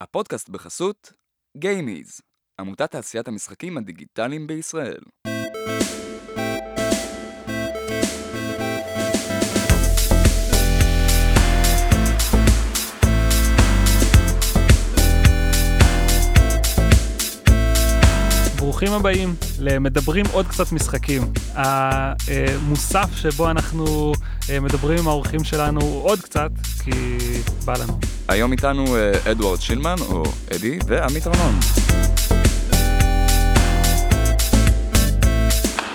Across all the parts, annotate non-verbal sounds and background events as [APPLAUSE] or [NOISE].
הפודקאסט בחסות Gamies, עמותת תעשיית המשחקים הדיגיטליים בישראל. ברוכים הבאים למדברים עוד קצת משחקים. המוסף שבו אנחנו אה, מדברים עם האורחים שלנו עוד קצת, כי בא לנו. היום איתנו אה, אדוארד שילמן, או אדי, ועמית ארנון.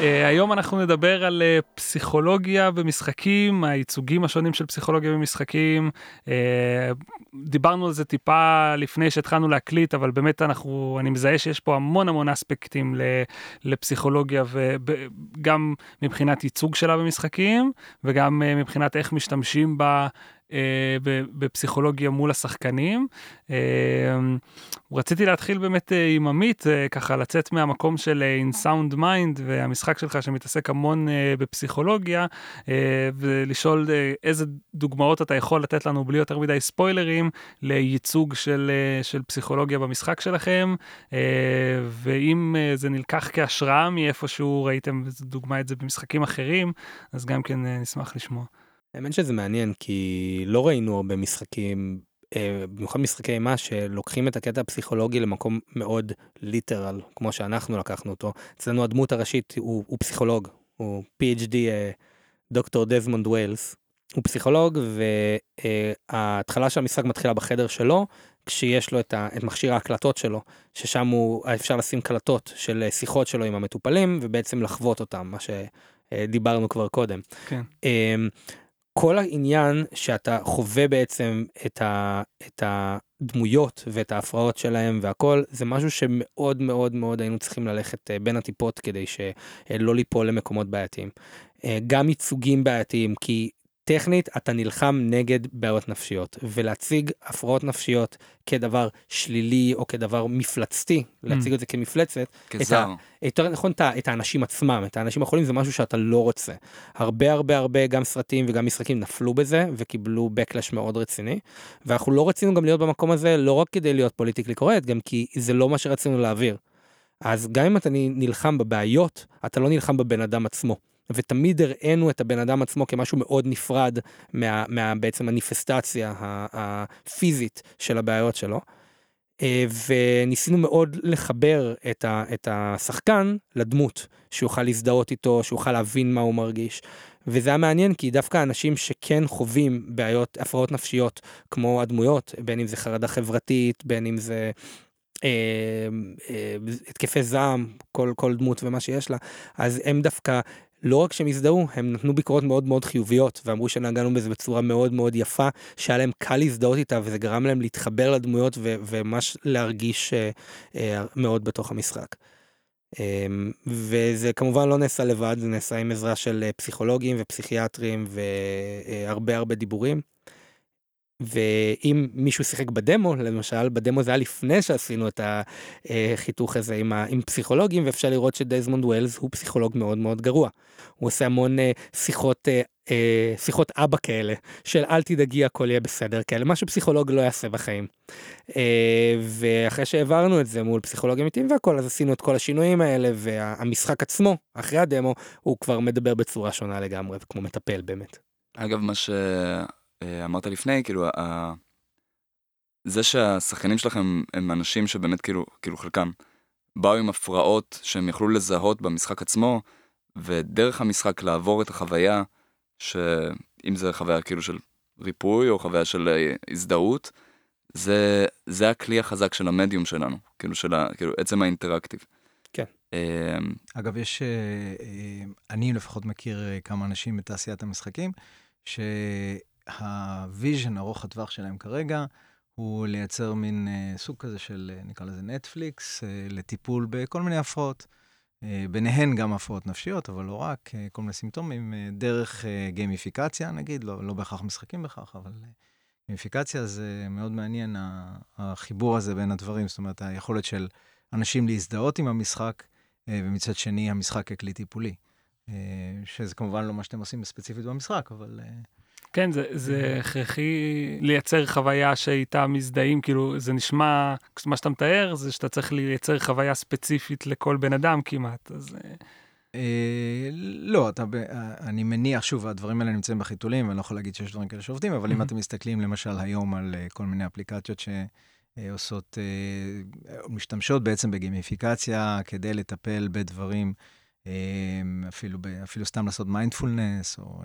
היום אנחנו נדבר על uh, פסיכולוגיה במשחקים, הייצוגים השונים של פסיכולוגיה במשחקים. Uh, דיברנו על זה טיפה לפני שהתחלנו להקליט, אבל באמת אנחנו, אני מזהה שיש פה המון המון אספקטים לפסיכולוגיה, וגם מבחינת ייצוג שלה במשחקים, וגם מבחינת איך משתמשים בה. אה, בפסיכולוגיה מול השחקנים. אה, רציתי להתחיל באמת אה, עם עמית, ככה לצאת מהמקום של In Sound Mind והמשחק שלך שמתעסק המון בפסיכולוגיה, ולשאול איזה דוגמאות אתה יכול לתת לנו בלי יותר מדי ספוילרים לייצוג של, של פסיכולוגיה במשחק שלכם, ואם זה נלקח כהשראה מאיפשהו ראיתם דוגמה את זה במשחקים אחרים, אז גם כן נשמח לשמוע. האמת שזה מעניין כי לא ראינו הרבה משחקים אה, במיוחד משחקי אימה שלוקחים את הקטע הפסיכולוגי למקום מאוד literal כמו שאנחנו לקחנו אותו אצלנו הדמות הראשית הוא, הוא פסיכולוג הוא PhD אה, דוקטור דזמונד ווילס הוא פסיכולוג וההתחלה של המשחק מתחילה בחדר שלו כשיש לו את, ה, את מכשיר ההקלטות שלו ששם הוא אפשר לשים קלטות של שיחות שלו עם המטופלים ובעצם לחוות אותם מה שדיברנו כבר קודם. כן. כל העניין שאתה חווה בעצם את, ה, את הדמויות ואת ההפרעות שלהם והכל זה משהו שמאוד מאוד מאוד היינו צריכים ללכת אה, בין הטיפות כדי שלא ליפול למקומות בעייתיים. אה, גם ייצוגים בעייתיים כי טכנית אתה נלחם נגד בעיות נפשיות ולהציג הפרעות נפשיות כדבר שלילי או כדבר מפלצתי mm. להציג את זה כמפלצת. כזר. יותר נכון את האנשים עצמם את האנשים החולים זה משהו שאתה לא רוצה. הרבה הרבה הרבה גם סרטים וגם משחקים נפלו בזה וקיבלו backlash מאוד רציני ואנחנו לא רצינו גם להיות במקום הזה לא רק כדי להיות פוליטיקלי קורט גם כי זה לא מה שרצינו להעביר. אז גם אם אתה נלחם בבעיות אתה לא נלחם בבן אדם עצמו. ותמיד הראינו את הבן אדם עצמו כמשהו מאוד נפרד מה, מה בעצם הניפסטציה הפיזית של הבעיות שלו. אה, וניסינו מאוד לחבר את, ה, את השחקן לדמות, שיוכל להזדהות איתו, שיוכל להבין מה הוא מרגיש. וזה היה מעניין כי דווקא אנשים שכן חווים בעיות, הפרעות נפשיות כמו הדמויות, בין אם זה חרדה חברתית, בין אם זה אה, אה, התקפי זעם, כל, כל דמות ומה שיש לה, אז הם דווקא לא רק שהם הזדהו, הם נתנו ביקורות מאוד מאוד חיוביות ואמרו שנגענו בזה בצורה מאוד מאוד יפה, שהיה להם קל להזדהות איתה וזה גרם להם להתחבר לדמויות וממש להרגיש uh, uh, מאוד בתוך המשחק. Um, וזה כמובן לא נעשה לבד, זה נעשה עם עזרה של uh, פסיכולוגים ופסיכיאטרים והרבה הרבה דיבורים. ואם מישהו שיחק בדמו למשל בדמו זה היה לפני שעשינו את החיתוך הזה עם, ה, עם פסיכולוגים ואפשר לראות שדזמונד ווילס הוא פסיכולוג מאוד מאוד גרוע. הוא עושה המון uh, שיחות uh, uh, שיחות אבא כאלה של אל תדאגי הכל יהיה בסדר כאלה מה שפסיכולוג לא יעשה בחיים. ואחרי שהעברנו את זה מול פסיכולוגים אמיתיים והכל אז עשינו את כל השינויים האלה והמשחק עצמו אחרי הדמו הוא כבר מדבר בצורה שונה לגמרי כמו מטפל באמת. אגב מה ש... אה, אמרת לפני, כאילו, ה... זה שהשחקנים שלכם הם אנשים שבאמת כאילו, כאילו חלקם באו עם הפרעות שהם יכלו לזהות במשחק עצמו, ודרך המשחק לעבור את החוויה, שאם זה חוויה כאילו של ריפוי או חוויה של אה, הזדהות, זה, זה הכלי החזק של המדיום שלנו, כאילו של ה, כאילו עצם האינטראקטיב. כן. אמ, אגב, יש, אה, אני לפחות מכיר כמה אנשים בתעשיית המשחקים, ש... ה vision ארוך הטווח שלהם כרגע הוא לייצר מין אה, סוג כזה של, אה, נקרא לזה נטפליקס, אה, לטיפול בכל מיני הפרעות. ביניהן גם הפרעות נפשיות, אבל לא רק, כל מיני סימפטומים, דרך גיימיפיקציה נגיד, לא, לא בהכרח משחקים בכך, אבל גיימיפיקציה זה מאוד מעניין, החיבור הזה בין הדברים, זאת אומרת, היכולת של אנשים להזדהות עם המשחק, ומצד שני המשחק ככלי טיפולי. שזה כמובן לא מה שאתם עושים ספציפית במשחק, אבל... כן, זה, זה הכרחי לייצר חוויה שאיתה מזדהים, כאילו, זה נשמע, מה שאתה מתאר, זה שאתה צריך לייצר חוויה ספציפית לכל בן אדם כמעט, אז... אה, אה, לא, אתה, אה, אני מניח, שוב, הדברים האלה נמצאים בחיתולים, ואני לא יכול להגיד שיש דברים כאלה שעובדים, אבל אם Mhm. אתם מסתכלים למשל היום על אה, כל מיני אפליקציות שעושות, משתמשות בעצם בגימיפיקציה כדי לטפל בדברים, אפילו, אפילו סתם לעשות מיינדפולנס, או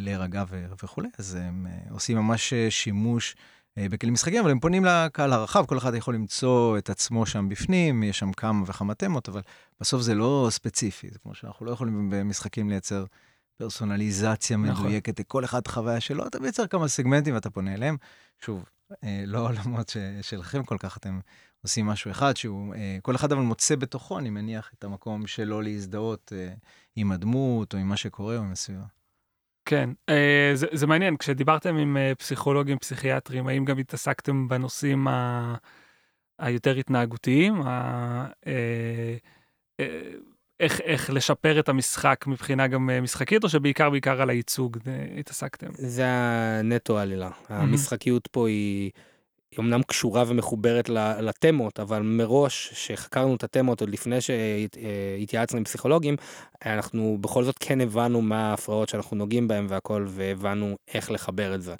להירגע ו- וכולי, אז הם אה, עושים ממש אה, שימוש. אה, בכלים משחקיים, אבל הם פונים לקהל הרחב, כל אחד יכול למצוא את עצמו שם בפנים, יש שם כמה וכמה תמות, אבל בסוף זה לא ספציפי, זה כמו שאנחנו לא יכולים במשחקים לייצר פרסונליזציה נכון. מדויקת, לכל אחד חוויה שלו, אתה מייצר כמה סגמנטים ואתה פונה אליהם. שוב, אה, לא העולמות ש- שלכם כל כך, אתם עושים משהו אחד שהוא, אה, כל אחד אבל מוצא בתוכו, אני מניח, את המקום שלו להזדהות אה, עם הדמות, או עם מה שקורה, או עם הסביבה. כן, אה, זה, זה מעניין, כשדיברתם עם אה, פסיכולוגים, פסיכיאטרים, האם גם התעסקתם בנושאים ה... היותר התנהגותיים? ה... אה, איך, איך לשפר את המשחק מבחינה גם משחקית, או שבעיקר בעיקר על הייצוג התעסקתם? זה הנטו העלילה. המשחקיות פה היא, היא אמנם קשורה ומחוברת לתמות, אבל מראש, שחקרנו את התמות עוד לפני שהתייעצנו עם פסיכולוגים, אנחנו בכל זאת כן הבנו מה ההפרעות שאנחנו נוגעים בהן והכל, והבנו איך לחבר את זה.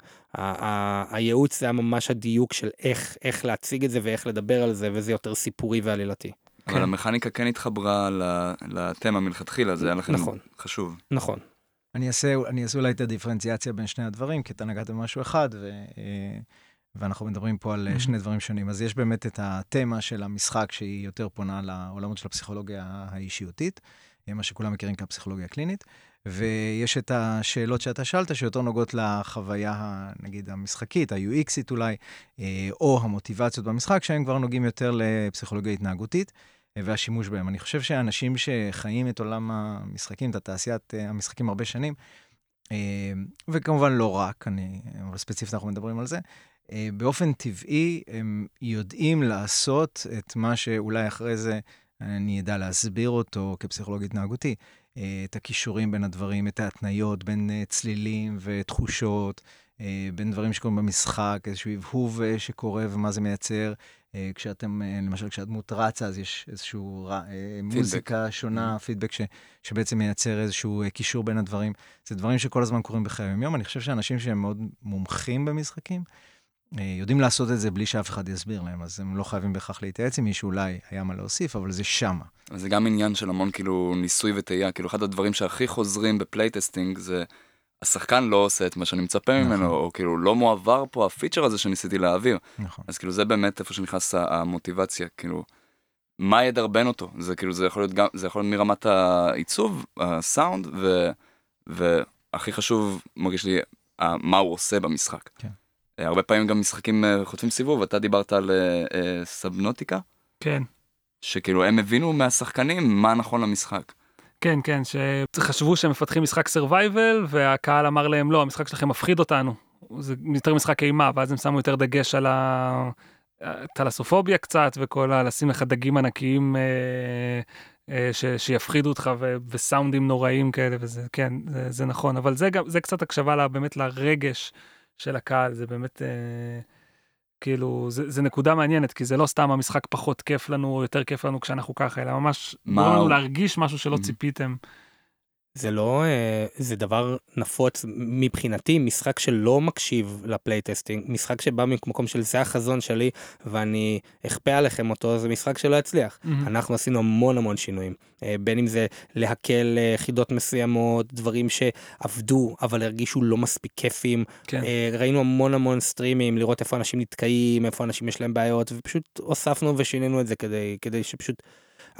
הייעוץ זה היה ממש הדיוק של איך, איך להציג את זה ואיך לדבר על זה, וזה יותר סיפורי ועלילתי. כן. אבל המכניקה כן התחברה לתמה מלכתחילה, זה היה לכם נכון. חשוב. נכון. אני אעשה, אני אעשה אולי את הדיפרנציאציה בין שני הדברים, כי אתה נגעת במשהו אחד, ו, אה, ואנחנו מדברים פה על אה, Mhm. שני דברים שונים. אז יש באמת את התמה של המשחק, שהיא יותר פונה לעולמות של הפסיכולוגיה האישיותית, אה, מה שכולם מכירים כפסיכולוגיה הקלינית, ויש את השאלות שאתה שאלת, שיותר נוגעות לחוויה, נגיד, המשחקית, ה-UXית אולי, אה, או המוטיבציות במשחק, שהם כבר נוגעים יותר לפסיכולוגיה התנהגותית. והשימוש בהם. אני חושב שאנשים שחיים את עולם המשחקים, את התעשיית המשחקים הרבה שנים, וכמובן לא רק, אני, אבל ספציפית אנחנו מדברים על זה, באופן טבעי הם יודעים לעשות את מה שאולי אחרי זה אני אדע להסביר אותו כפסיכולוג התנהגותי, אה, את הכישורים בין הדברים, את ההתניות בין אה, צלילים ותחושות, אה, בין דברים שקורים במשחק, איזשהו הבהוב אה, שקורה ומה זה מייצר. אה, כשאתם, אה, למשל, כשהדמות רצה, אז יש אה, מוזיקה שונה, פידבק ש, שבעצם מייצר איזשהו אה, קישור בין הדברים. זה דברים שכל הזמן קורים בחיי היום-יום. אני חושב שאנשים שהם מאוד מומחים במשחקים, אה, יודעים לעשות את זה בלי שאף אחד יסביר להם, אז הם לא חייבים בהכרח להתייעץ עם מישהו, אולי היה מה להוסיף, אבל זה שמה. אז זה גם עניין של המון כאילו ניסוי וטעייה, כאילו אחד הדברים שהכי חוזרים ב playtesting זה השחקן לא עושה את מה שאני מצפה נכון. ממנו, או כאילו לא מועבר פה ה feature הזה שניסיתי להעביר. נכון. אז כאילו זה באמת איפה שנכנס המוטיבציה, כאילו, מה ידרבן אותו? זה כאילו, זה יכול להיות גם, זה יכול להיות מרמת העיצוב, הסאונד, ו, והכי חשוב, מרגיש לי, מה הוא עושה במשחק. כן. הרבה פעמים גם משחקים אה, חוטפים סיבוב, אתה דיברת על אה, אה, סבנוטיקה, כן. שכאילו הם הבינו מהשחקנים מה נכון למשחק. כן, כן, שחשבו שהם מפתחים משחק survival, והקהל אמר להם, לא, המשחק שלכם מפחיד אותנו. זה יותר משחק אימה, ואז הם שמו יותר דגש על הטלסופוביה קצת, וכל ה... לשים לך דגים ענקיים אה, אה, ש... שיפחידו אותך, ו... וסאונדים נוראים כאלה, וזה, כן, זה, זה נכון, אבל זה גם, זה קצת הקשבה לה, באמת לרגש של הקהל, זה באמת... אה, כאילו, זה, זה נקודה מעניינת, כי זה לא סתם המשחק פחות כיף לנו, או יותר כיף לנו כשאנחנו ככה, אלא ממש מה גורם לנו להרגיש משהו שלא Mhm. ציפיתם. זה לא, אה, זה דבר נפוץ מבחינתי, משחק שלא מקשיב ל playtesting, משחק שבא ממקום של זה החזון שלי ואני אכפה עליכם אותו, זה משחק שלא יצליח. מהמם. אנחנו עשינו המון המון שינויים, אה, בין אם זה להקל אה, חידות מסוימות, דברים שעבדו אבל הרגישו לא מספיק כיפים. כן. ראינו המון המון סטרימים, לראות איפה אנשים נתקעים, איפה אנשים יש להם בעיות, ופשוט הוספנו ושינינו את זה כדי, כדי שפשוט...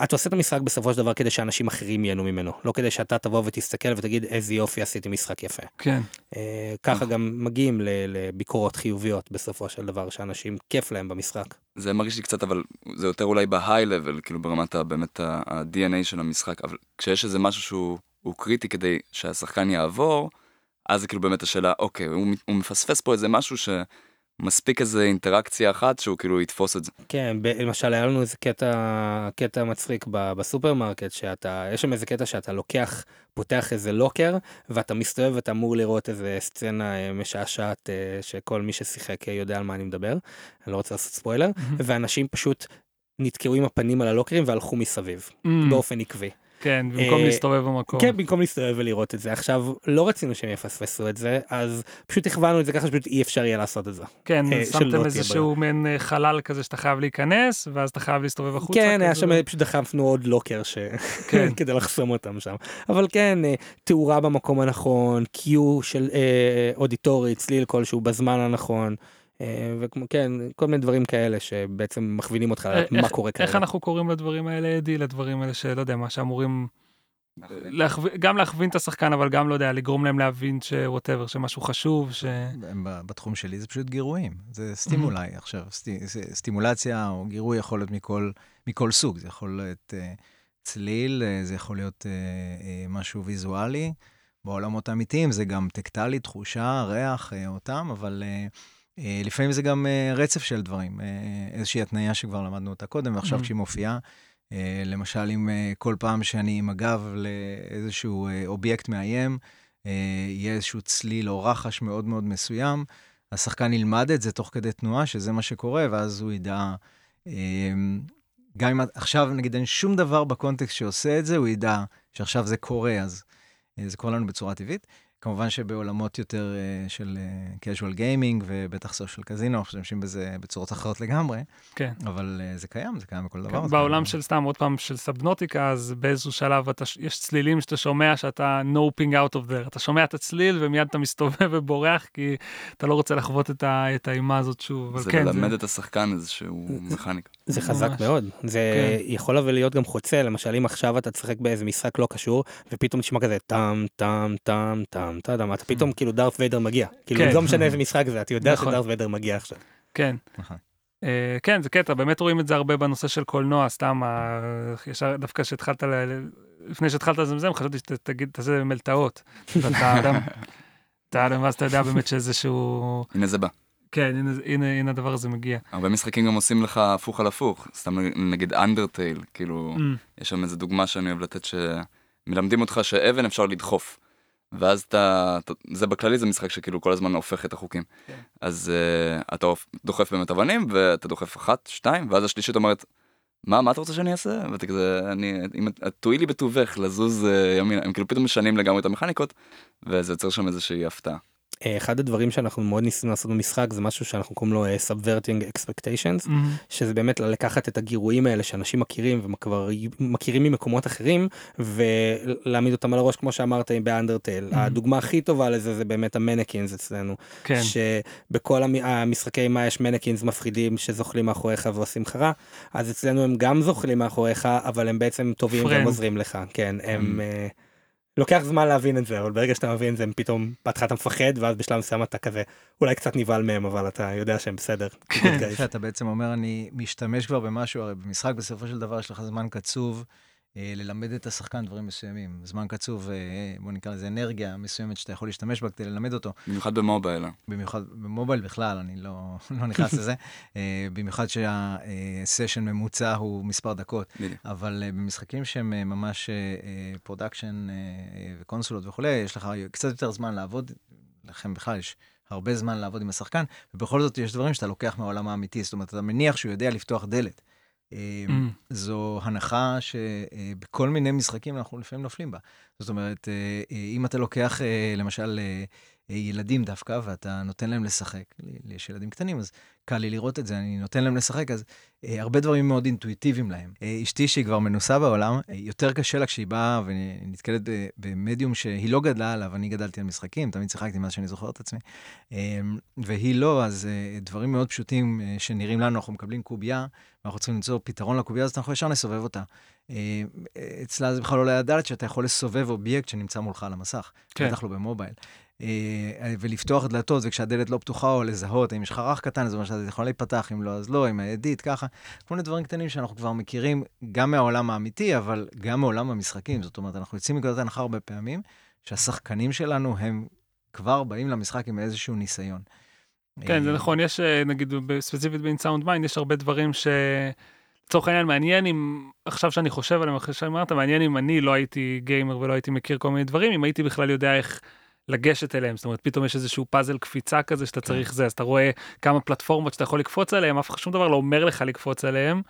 אתה עושה את המשחק בסופו של דבר כדי שאנשים אחרים ייהנו ממנו, לא כדי שאתה תבוא ותסתכל ותגיד איזה יופי עשיתי משחק יפה. כן. אה, ככה גם מגיעים ל- לביקורות חיוביות בסופו של דבר, שאנשים כיף להם במשחק. זה מרגיש לי קצת, אבל זה יותר אולי בהיי לבל, כאילו ברמת באמת ה-DNA של המשחק, אבל כשיש איזה משהו שהוא הוא קריטי כדי שהשחקן יעבור, אז זה כאילו באמת השאלה, אוקיי, הוא, הוא מפספס פה איזה משהו ש... מספיק איזה אינטראקציה אחת שהוא כאילו יתפוס את זה. כן, ב- למשל היה לנו איזה קטע, קטע מצחיק ב- בסופרמרקט, שאתה, יש שם איזה קטע שאתה לוקח, פותח איזה לוקר, ואתה מסתובב ואתה אמור לראות איזה סצנה אה, משעשעת אה, שכל מי ששיחק אה, יודע על מה אני מדבר, אני לא רוצה לעשות ספוילר, ואנשים פשוט נתקעו עם הפנים על הלוקרים והלכו מסביב, Mm, באופן עקבי. כן, במקום אה, להסתובב במקום. כן, במקום להסתובב ולראות את זה. עכשיו, לא רצינו שהם יפספסו את זה, אז פשוט הכוונו את זה ככה שפשוט אי אפשר יהיה לעשות את זה. כן, אה, שמתם איזשהו מעין אה, חלל כזה שאתה חייב להיכנס, ואז אתה חייב להסתובב החוצה. כן, היה. שם, פשוט דחפנו עוד לוקר. כן. [LAUGHS] כדי לחסום אותם שם. אבל כן, תאורה במקום הנכון, קיו של אודיטורי, צליל כלשהו בזמן הנכון, וכמו, כן, כל מיני דברים כאלה שבעצם מכווינים אותך לדעת איך- מה קורה איך כרגע. אנחנו קוראים לדברים האלה, אדי? לדברים האלה שלא יודע, מה שאמורים גם להכווין את השחקן, אבל גם, לא יודע, לגרום להם להבין שווטאבר, שמשהו חשוב, ש... בתחום שלי זה פשוט גירויים, זה סטימולי עכשיו, סטימולציה או גירוי יכול להיות מכל, מכל סוג, זה יכול להיות uh, צליל, זה יכול להיות משהו ויזואלי, בעולמות האמיתיים זה גם טקטלי, תחושה, ריח, אותם, אבל uh, לפעמים זה גם uh, רצף של דברים, uh, איזושהי התניה שכבר למדנו אותה קודם, ועכשיו Mhm. כשהיא מופיעה, למשל אם כל פעם שאני עם הגב לאיזשהו אובייקט מאיים, אה, יהיה איזשהו צליל או רחש מאוד מאוד מסוים, השחקן ילמד את זה תוך כדי תנועה, שזה מה שקורה, ואז הוא ידע... אה, גם אם עכשיו, נגיד, אין שום דבר בקונטקסט שעושה את זה, הוא ידע שעכשיו זה קורה, אז אה, זה קורה לנו בצורה טבעית. כמובן שבעולמות יותר אה, של אה, casual gaming ובטח social קזינו, אנחנו משתמשים בזה בצורות אחרות לגמרי, כן. אבל אה, זה קיים, זה קיים בכל דבר. זה בעולם קיים. של סתם, עוד פעם, של סבנוטיקה, אז באיזשהו שלב אתה, יש צלילים שאתה שומע שאתה noping out of there. אתה שומע את הצליל ומיד אתה מסתובב [LAUGHS] ובורח, כי אתה לא רוצה לחוות את, ה, את האימה הזאת שוב. זה כן, ללמד את השחקן איזשהו מכניקה. זה ממש. חזק מאוד, זה כן. יכול אבל להיות גם חוצה, למשל אם עכשיו אתה תשחק באיזה משחק לא קשור, ופתאום תשמע כזה טאם טאם טאם טאם טאם, אתה פתאום כאילו דארת ויידר מגיע, כאילו כן. לא משנה איזה [LAUGHS] משחק זה, אתה יודע נכון. שדארת ויידר מגיע עכשיו. כן. נכון. אה, כן, זה קטע, באמת רואים את זה הרבה בנושא של קולנוע, סתם, ה- ישר דווקא שהתחלת, ל- לפני שהתחלת לזמזם, חשבתי שתגיד, תעשה מלטעות. ואתה אדם, [LAUGHS] אתה אדם, ואז אתה יודע באמת שאיזשהו, הנה זה בא. כן, הנה, הנה, הנה הדבר הזה מגיע. הרבה משחקים גם עושים לך הפוך על הפוך. סתם נגיד אנדרטייל, כאילו, Mm, יש שם איזה דוגמה שאני אוהב לתת שמלמדים אותך שאבן אפשר לדחוף. ואז אתה, זה בכללי זה משחק שכאילו כל הזמן הופך את החוקים. כן. אז uh, אתה דוחף באמת אבנים ואתה דוחף אחת, שתיים, ואז השלישית אומרת, מה, מה אתה רוצה שאני אעשה? ואתה כזה, אני, אם את את תואילי בטובך לזוז uh, ימינה, הם כאילו פתאום משנים לגמרי את המכניקות, וזה יוצר שם איזושהי הפתעה. אה, אחד הדברים שאנחנו מאוד ניסינו לעשות במשחק זה משהו שאנחנו קוראים לו אה, Subverting Expectations, mm, שזה באמת לקחת את הגירויים האלה שאנשים מכירים וכבר מכירים ממקומות אחרים ולהעמיד אותם על הראש כמו שאמרת באנדרטייל. Mhm. הדוגמה הכי טובה לזה זה באמת המנקינס אצלנו. כן, שבכל המ- המשחקי אימה יש מנקינס מפחידים שזוחלים מאחוריך ועושים לך רע, אז אצלנו הם גם זוחלים מאחוריך, אבל הם בעצם טובים והם. עוזרים לך, כן, הם... לוקח זמן להבין את זה, אבל ברגע שאתה מבין את זה, הם פתאום, בהתחלה אתה מפחד, ואז בשלב מסוים אתה כזה, אולי קצת נבהל מהם, אבל אתה יודע שהם בסדר. כן. שאתה בעצם אומר, אני משתמש כבר במשהו, הרי במשחק בסופו של דבר יש לך זמן קצוב ללמד את השחקן דברים מסוימים. זמן קצוב, אה, בוא נקרא לזה אנרגיה מסוימת שאתה יכול להשתמש בה כדי ללמד אותו. במיוחד במובייל. במיוחד במובייל בכלל, אני לא, [LAUGHS] לא נכנס לזה. אה, במיוחד שהסשן ממוצע הוא מספר דקות. בדיוק. אבל אה, במשחקים שהם אה, ממש production וקונסולות וכולי, יש לך קצת יותר זמן לעבוד, לכם בכלל יש הרבה זמן לעבוד עם השחקן, ובכל זאת יש דברים שאתה לוקח מהעולם האמיתי, זאת אומרת, אתה מניח שהוא יודע לפתוח דלת. אה, Mm. זו הנחה שבכל מיני משחקים אנחנו לפעמים נופלים בה. זאת אומרת, אה, אה, אם אתה לוקח אה, למשל ילדים דווקא, ואתה נותן להם לשחק, יש ילדים קטנים, אז קל לי לראות את זה, אני נותן להם לשחק, אז אה, הרבה דברים מאוד אינטואיטיביים להם. אה, אשתי, שהיא כבר מנוסה בעולם, אה, יותר קשה לה כשהיא באה ונתקלת במדיום שהיא לא גדלה עליו, אני גדלתי על משחקים, תמיד שיחקתי מאז שאני זוכר את עצמי, אה, והיא לא, אז אה, דברים מאוד פשוטים אה, שנראים לנו, אנחנו מקבלים קובייה, ואנחנו צריכים למצוא פתרון לקובייה, אז אנחנו ישר נסובב אותה. אה, אצלה זה בכלל לא לדעת שאתה יכול לסובב אובייקט שנמצא מולך על המסך, כן. בטח לא במובייל. אה, ולפתוח דלתות, וכשהדלת לא פתוחה, או לזהות, האם יש לך רך קטן, אז זה אומר שזה יכול להיפתח, אם לא, אז לא, עם הידית, ככה. כל מיני דברים קטנים שאנחנו כבר מכירים, גם מהעולם האמיתי, אבל גם מעולם המשחקים. זאת אומרת, אנחנו יוצאים מנקודת הנחה הרבה פעמים, שהשחקנים שלנו הם כבר באים למשחק עם איזשהו ניסיון. כן, זה אה, נכון, יש נגיד ספציפית ב-Insound Mind יש הרבה דברים ש... לצורך העניין מעניין אם עכשיו שאני חושב עליהם אחרי שאמרת מעניין אם אני לא הייתי גיימר ולא הייתי מכיר כל מיני דברים אם הייתי בכלל יודע איך לגשת אליהם זאת אומרת פתאום יש איזשהו פאזל קפיצה כזה שאתה כן. צריך זה אז אתה רואה כמה פלטפורמות שאתה יכול לקפוץ עליהם אף אחד שום דבר לא אומר לך לקפוץ עליהם.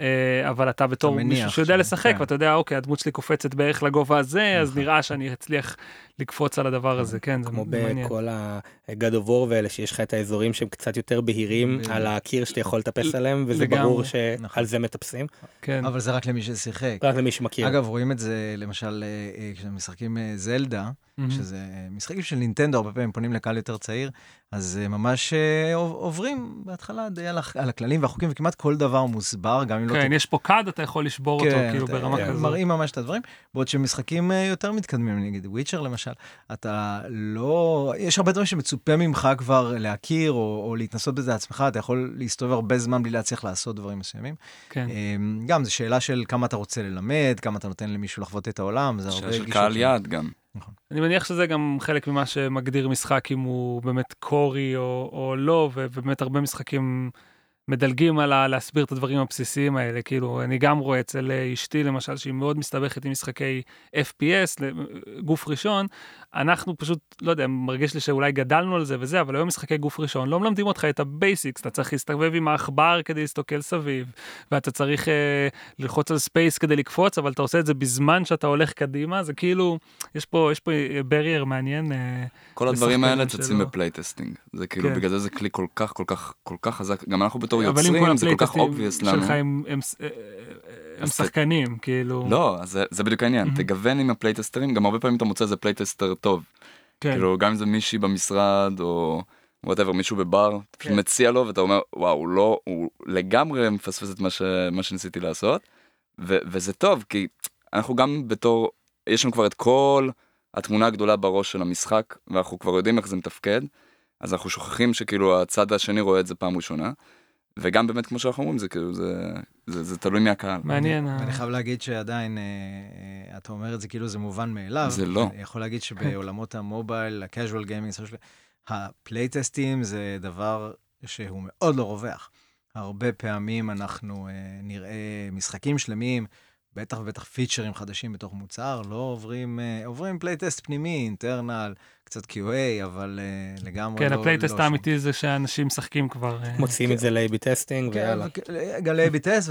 אה, אבל אתה בתור מישהו שיודע לשחק כן. ואתה יודע אוקיי הדמות שלי קופצת בערך לגובה הזה אז נכון. נראה שאני אצליח לקפוץ על הדבר הזה כן זה כמו מעניין. בכל ה-God of War ואלה שיש לך את האזורים שהם קצת יותר בהירים. על הקיר שאתה יכול לטפס עליהם וזה לגמרי. ברור נכון. שעל זה מטפסים כן אבל זה רק למי ששיחק. רק למי שמכיר. אגב, רואים את זה למשל אה, אה, כשמשחקים זלדה, מהמם. שזה אה, משחקים של נינטנדו, הרבה פעמים פונים לקהל יותר צעיר, אז אה, ממש אה, עוב- עוברים בהתחלה די על על הכללים והחוקים, וכמעט כל דבר מוסבר, גם אם לא... כן יש פה קאד אתה יכול לשבור אותו כאילו אתה- ברמה כן, כזאת. מראים ממש את הדברים, בעוד שמשחקים יותר מתקדמים, נגיד וויצ'ר למשל, אתה לא... יש הרבה דברים שמצופה ממך כבר להכיר, או, או להתנסות בזה עצמך, אתה יכול להסתובב הרבה זמן בלי להצליח לעשות דברים מסוימים. כן. אמ, גם, זו שאלה של כמה אתה רוצה ללמד, כמה אתה נותן למישהו לחוות את העולם, זה הרבה שאלה של גישות קהל. יעד גם. אני מניח שזה גם חלק ממה שמגדיר משחק אם הוא באמת קורי או, או לא ובאמת הרבה משחקים מדלגים על ה- להסביר את הדברים הבסיסיים האלה. כאילו אני גם רואה אצל אה, אשתי למשל שהיא מאוד מסתבכת עם משחקי FPS גוף ראשון אנחנו פשוט לא יודע מרגיש לי שאולי גדלנו על זה וזה אבל היום משחקי גוף ראשון לא מלמדים אותך את ה basics אתה צריך להסתובב עם העכבר כדי להסתכל סביב ואתה צריך אה, ללחוץ על space כדי לקפוץ אבל אתה עושה את זה בזמן שאתה הולך קדימה זה כאילו יש פה יש פה barrier מעניין אה, כל הדברים האלה צצים. ב playtesting. זה כאילו, כן. בגלל זה זה כלי כל כך כל כך כל כך חזק. גם אנחנו בתור אבל אם כל יוצרים, זה כל כך הפלייטסטים obvious לנו. הם, שחקנים כאילו לא, זה- זה בדיוק העניין. מהמם. תגוון עם הפלייטסטרים, גם הרבה פעמים אתה מוצא איזה playtester טוב. כן. כאילו, גם אם זה מישהי במשרד, או whatever, מישהו בבר, כן. מציע לו, ואתה אומר, וואו, הוא לא, הוא לגמרי מפספס את מה ש- מה שניסיתי לעשות. ו- וזה טוב, כי אנחנו גם בתור, יש לנו כבר את כל התמונה הגדולה בראש של המשחק, ואנחנו כבר יודעים איך זה מתפקד, אז אנחנו שוכחים שכאילו הצד השני רואה את זה פעם ראשונה. וגם באמת, כמו שאנחנו אומרים, זה כאילו, זה, זה, זה תלוי מהקהל. מעניין. אני ה- חייב להגיד שעדיין, אה, אה, אתה אומר את זה כאילו זה מובן מאליו. זה לא. אני יכול להגיד שבעולמות המובייל, ה-casual gaming, הפלייטסטים זה דבר שהוא מאוד לא רווח. הרבה פעמים אנחנו אה, נראה משחקים שלמים, בטח ובטח פיצ'רים חדשים בתוך מוצר, לא עוברים, אה, עוברים playtest פנימי, internal, קצת QA, אבל אה, לגמרי כן לא... ה playtest לא. האמיתי זה שאנשים משחקים כבר אה, מוציאים את זה ל-AB testing כן, ויאללה. וכ- גלי ביטס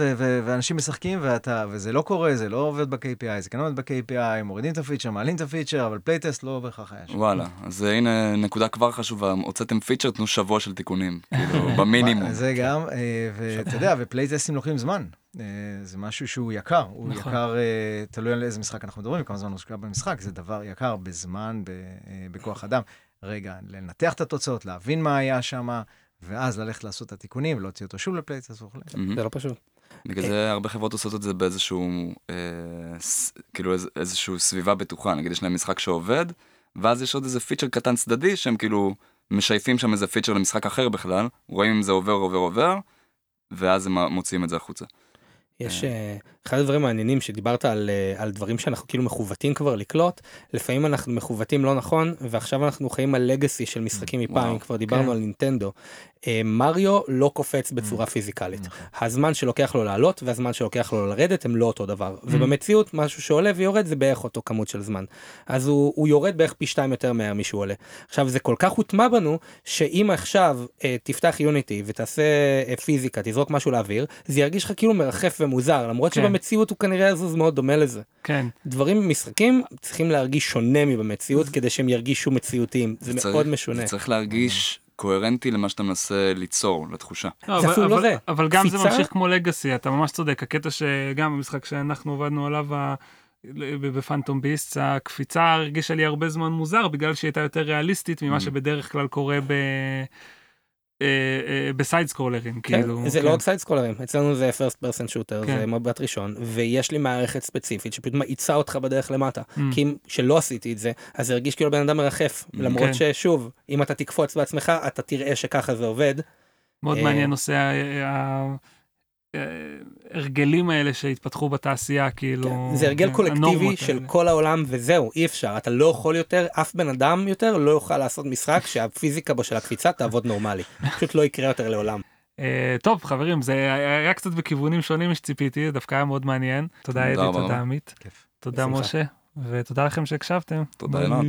ואנשים משחקים ואתה, וזה לא קורה, זה לא עובד ב-KPI, זה כן עובד ב-KPI, מורידים את הפיצ'ר, מעלים את הפיצ'ר, אבל playtest לא בהכרח היה שם. וואלה, אז אה, הנה נקודה כבר חשובה, הוצאתם פיצ'ר, תנו שבוע של תיקונים, [LAUGHS] כאילו, במינימום. [LAUGHS] זה גם, אה, ואתה יודע, ופלייטסטים לוקחים זמן. אה, זה משהו שהוא יקר, הוא נכון. יקר, אה, תלוי על איזה משחק אנחנו מדברים, וכמה זמן מושקע במשחק, זה דבר יקר בזמן, בכוח אדם. רגע, לנתח את התוצאות, להבין מה היה שם, ואז ללכת לעשות את התיקונים, ולהוציא אותו שוב ל playtest וכו'. זה לא פשוט. בגלל זה הרבה חברות עושות את זה באיזשהו, אה, כאילו איז, איזשהו סביבה בטוחה, נגיד יש להם משחק שעובד, ואז יש עוד איזה פיצ'ר קטן צדדי שהם כאילו משייפים שם איזה פיצ'ר למשחק אחר בכלל, רואים אם זה עובר עובר עובר, ואז הם מוציאים את זה החוצה. יש אה, אחד הדברים המעניינים שדיברת על, אה, על דברים שאנחנו כאילו מכוותים כבר לקלוט, לפעמים אנחנו מכוותים לא נכון, ועכשיו אנחנו חיים על לגאסי של משחקים מפעם, וואו, כבר דיברנו כן. על נינטנדו. אה, מריו לא קופץ בצורה פיזיקלית. נכון. הזמן שלוקח לו לעלות והזמן שלוקח לו לרדת הם לא אותו דבר. ובמציאות משהו שעולה ויורד זה בערך אותו כמות של זמן. אז הוא, הוא יורד בערך פי שתיים יותר מהר משהוא עולה. עכשיו זה כל כך הוטמע בנו שאם עכשיו אה, תפתח יוניטי ותעשה אה, פיזיקה תזרוק משהו לאוויר זה ירגיש לך כאילו מרחף ומוזר למרות כן. שבמציאות הוא כנראה יזוז מאוד דומה לזה. כן דברים במשחקים צריכים להרגיש שונה מבמציאות כדי שהם ירגישו מציאותיים זה וצריך- מאוד משונה. צריך להרגיש קוהרנטי למה שאתה מנסה ליצור, לתחושה. לא, זה אבל- אפילו לא אבל- זה. אבל גם זה? ממשיך כמו לגאסי אתה ממש צודק הקטע שגם במשחק שאנחנו עבדנו עליו. ה- ב- בפנטום ביסט הקפיצה הרגישה לי הרבה זמן מוזר בגלל שהיא הייתה יותר ריאליסטית ממה Mm. שבדרך כלל קורה ב... אה, אה, בסייד סקרולרים כן, כאילו זה כן. לא רק סייד סקולרים אצלנו זה person shooter כן. זה מבט ראשון ויש לי מערכת ספציפית שפשוט מאיצה אותך בדרך למטה Mm. כי אם שלא עשיתי את זה אז זה הרגיש כאילו בן אדם מרחף למרות כן. ששוב אם אתה תקפוץ בעצמך אתה תראה שככה זה עובד מאוד אה, מעניין נושא ה- ה- ההרגלים האלה שהתפתחו בתעשייה, כאילו... כן, זה הרגל כן, קולקטיבי של האלה. כל העולם וזהו, אי אפשר, אתה לא יכול יותר, אף בן אדם יותר לא יוכל לעשות משחק שהפיזיקה בו של הקפיצה תעבוד נורמלי. [LAUGHS] פשוט לא יקרה יותר לעולם. אה, טוב, חברים, זה היה קצת בכיוונים שונים משציפיתי, דווקא היה מאוד מעניין. תודה אדי, תודה. עמית. תודה. משה, ותודה לכם שהקשבתם. תודה.